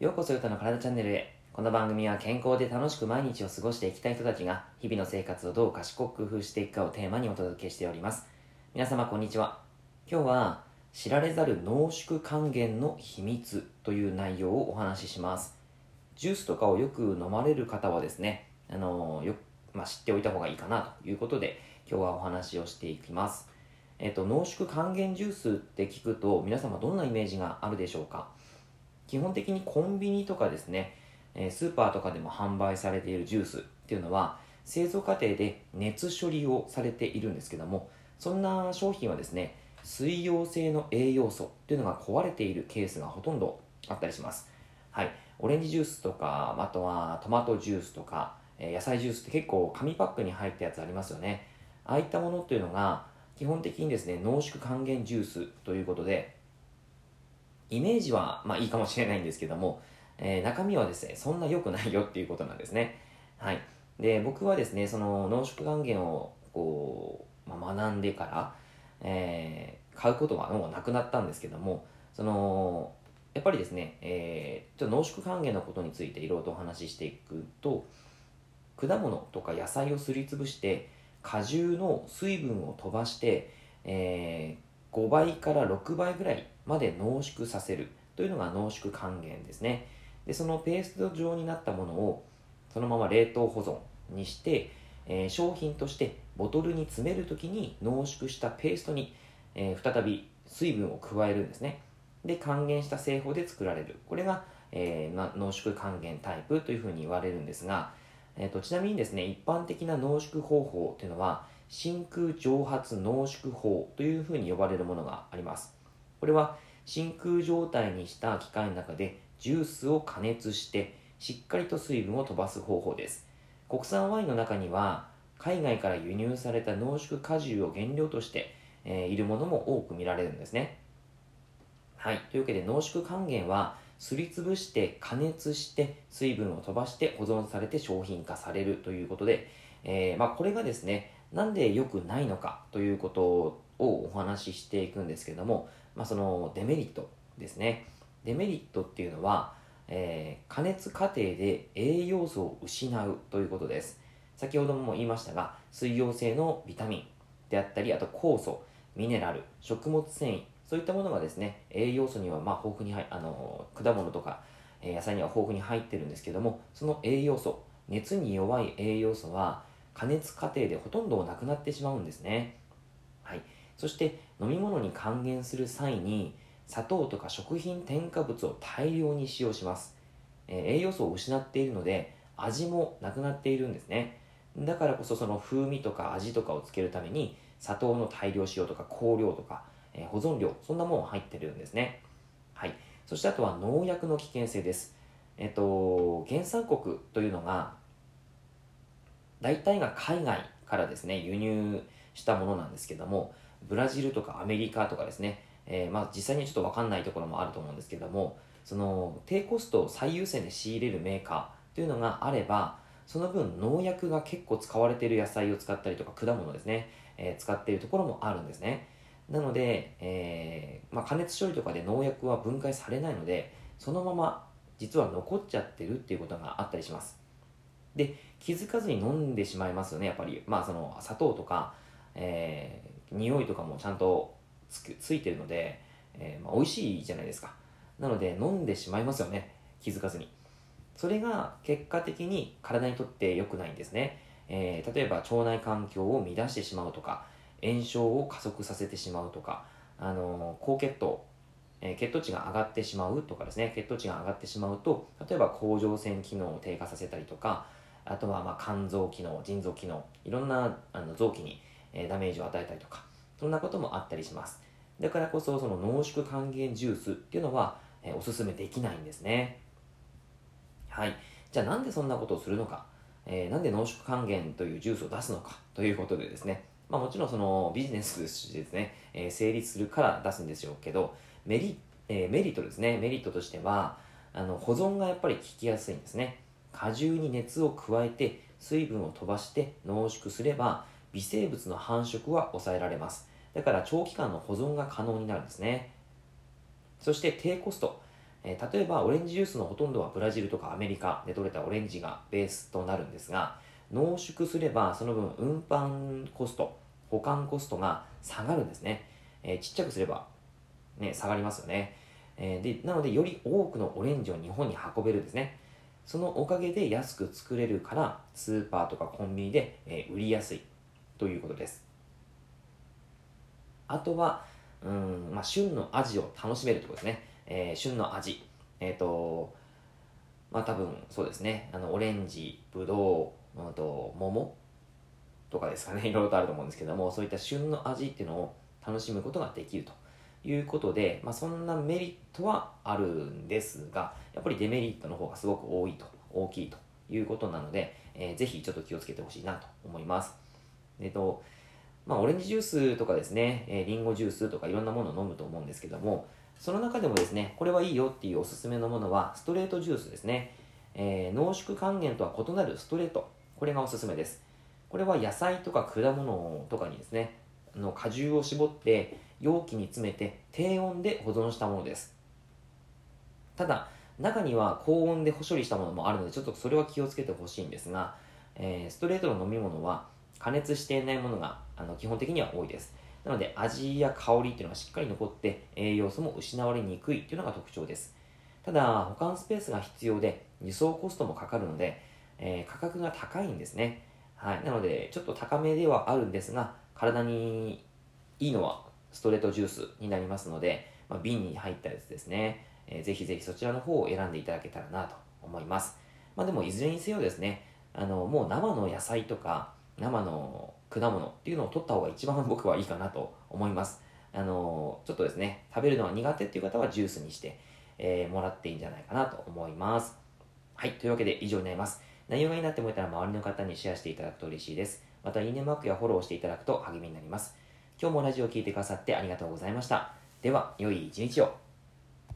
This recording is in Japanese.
ようこそゆたの体チャンネルへ。この番組は健康で楽しく毎日を過ごしていきたい人たちが日々の生活をどう賢く工夫していくかをテーマにお届けしております。皆様こんにちは。今日は知られざる濃縮還元の秘密という内容をお話しします。ジュースとかをよく飲まれる方はですねあのよ、まあ、知っておいた方がいいかなということで今日はお話をしていきます。えっと、濃縮還元ジュースって聞くと皆様どんなイメージがあるでしょうか？基本的にコンビニとかですね、えスーパーとかでも販売されているジュースっていうのは製造過程で熱処理をされているんですけどもそんな商品はですね水溶性の栄養素っていうのが壊れているケースがほとんどあったりします。はい。オレンジジュースとかあとはトマトジュースとか、え野菜ジュースって結構紙パックに入ったやつありますよねああいったものっていうのが基本的にですね濃縮還元ジュースということでイメージはまあいいかもしれないんですけども、えー、中身はですね、そんな良くないよっていうことなんですね。はい。で、僕はですね、その濃縮還元をこう、まあ、学んでから、えー、買うことはもうなくなったんですけども、その、やっぱりですね、えー、ちょっと濃縮還元のことについていろいろとお話ししていくと、果物とか野菜をすりつぶして、果汁の水分を飛ばして、えー、5倍から6倍ぐらいまで濃縮させる。というのが濃縮還元ですね。でそのペースト状になったものをそのまま冷凍保存にして、えー、商品としてボトルに詰める時に濃縮したペーストに、えー、再び水分を加えるんですね。で還元した製法で作られる。これが、えー、濃縮還元タイプというふうに言われるんですが、えーと、ちなみにですね一般的な濃縮方法というのは真空蒸発濃縮法というふうに呼ばれるものがあります。これは真空状態にした機械の中でジュースを加熱してしっかりと水分を飛ばす方法です。国産ワインの中には海外から輸入された濃縮果汁を原料として、えー、いるものも多く見られるんですね。はい。というわけで濃縮還元はすりつぶして加熱して水分を飛ばして保存されて商品化されるということで、えー、まあ、これがですねなんで良くないのかということをお話ししていくんですけどもまあ、そのデメリットですね。デメリットっていうのは、えー、加熱過程で栄養素を失うということです。先ほども言いましたが水溶性のビタミンであったりあと酵素ミネラル食物繊維そういったものがですね栄養素にはまあ豊富にあの果物とか、え、野菜には豊富に入ってるんですけどもその栄養素熱に弱い栄養素は加熱過程でほとんどなくなってしまうんですね。はい。そして飲み物に還元する際に砂糖とか食品添加物を大量に使用します、え、栄養素を失っているので味もなくなっているんですね。だからこそその風味とか味とかをつけるために砂糖の大量使用とか香料とか、え、保存料そんなもの入ってるんですね。はい。そしてあとは農薬の危険性です。えっと原産国というのが大体が海外からですね輸入したものなんですけどもブラジルとかアメリカとかですね、えー、まあ実際にはちょっと分かんないところもあると思うんですけどもその低コストを最優先で仕入れるメーカーというのがあればその分農薬が結構使われている野菜を使ったりとか果物ですね、えー、使っているところもあるんですね。なので、えーまあ、加熱処理とかで農薬は分解されないのでそのまま実は残っちゃってるっていうことがあったりします。で気づかずに飲んでしまいますよねやっぱり。まあその砂糖とか、えー匂いとかもちゃんとつくついてるので、えー、まあ、美味しいじゃないですか。なので飲んでしまいますよね気づかずに。それが結果的に体にとって良くないんですね、えー、例えば腸内環境を乱してしまうとか炎症を加速させてしまうとか、あの、高血糖、え血糖値が上がってしまうとかですね。血糖値が上がってしまうと例えば甲状腺機能を低下させたりとかあとはま肝臓機能腎臓機能いろんなあの臓器にえダメージを与えたりとかそんなこともあったりします。だからこそその濃縮還元ジュースっていうのは、えおすすめできないんですね。はい。じゃあなんでそんなことをするのか、えー、なんで濃縮還元というジュースを出すのかということでですね。まあ、もちろんそのビジネスとしですね、えー、成立するから出すんでしょうけどメリ,、えー、メリットですね。メリットとしてはあの保存がやっぱり効きやすいんですね。果汁に熱を加えて水分を飛ばして濃縮すれば微生物の繁殖は抑えられます。だから長期間の保存が可能になるんですね。そして低コスト。えー、例えばオレンジジュースのほとんどはブラジルとかアメリカで採れたオレンジがベースとなるんですが濃縮すればその分運搬コスト保管コストが下がるんですね、えー、ちっちゃくすれば、ね、下がりますよね、えー、でなのでより多くのオレンジを日本に運べるんですね。そのおかげで安く作れるからスーパーとかコンビニで、えー、売りやすいということです。あとはうん、まあ、旬の味を楽しめるということですね。えー、旬の味、えっ、と、まあ多分そうですね、あの、オレンジ、ぶどう、あと、桃とかですかね、いろいろとあると思うんですけども、そういった旬の味っていうのを楽しむことができるということで、まあそんなメリットはあるんですが、やっぱりデメリットの方がすごく多いと、大きいということなので、えー、ぜひちょっと気をつけてほしいなと思います。えっ、と、まあ、オレンジジュースとかですね、えー、リンゴジュースとかいろんなものを飲むと思うんですけども、その中でもですね、これはいいよっていうおすすめのものは、ストレートジュースですね。えー、濃縮還元とは異なるストレート。これがおすすめです。これは野菜とか果物とかにですね、の果汁を絞って容器に詰めて低温で保存したものです。ただ、中には高温で処理したものもあるので、ちょっとそれは気をつけてほしいんですが、えー、ストレートの飲み物は加熱していないものがあの基本的には多いです。なので味や香りっていうのがしっかり残って栄養素も失われにくいっていうのが特徴です。ただ、保管スペースが必要で輸送コストもかかるので、えー、価格が高いんですね。はい。なので、ちょっと高めではあるんですが、体にいいのはストレートジュースになりますので、まあ、瓶に入ったやつですね、えー、ぜひぜひそちらの方を選んでいただけたらなと思います。まあ、でも、いずれにせよですね、あの、もう生の野菜とか、生の果物っていうのを取った方が一番僕はいいかなと思います。あのちょっとですね、食べるのは苦手っていう方はジュースにして、えー、もらっていいんじゃないかなと思います。はい、というわけで以上になります。内容がいいなって思えたら周りの方にシェアしていただくと嬉しいです。また、いいねマークやフォローしていただくと励みになります。今日もラジオを聴いてくださってありがとうございました。では、良い一日を。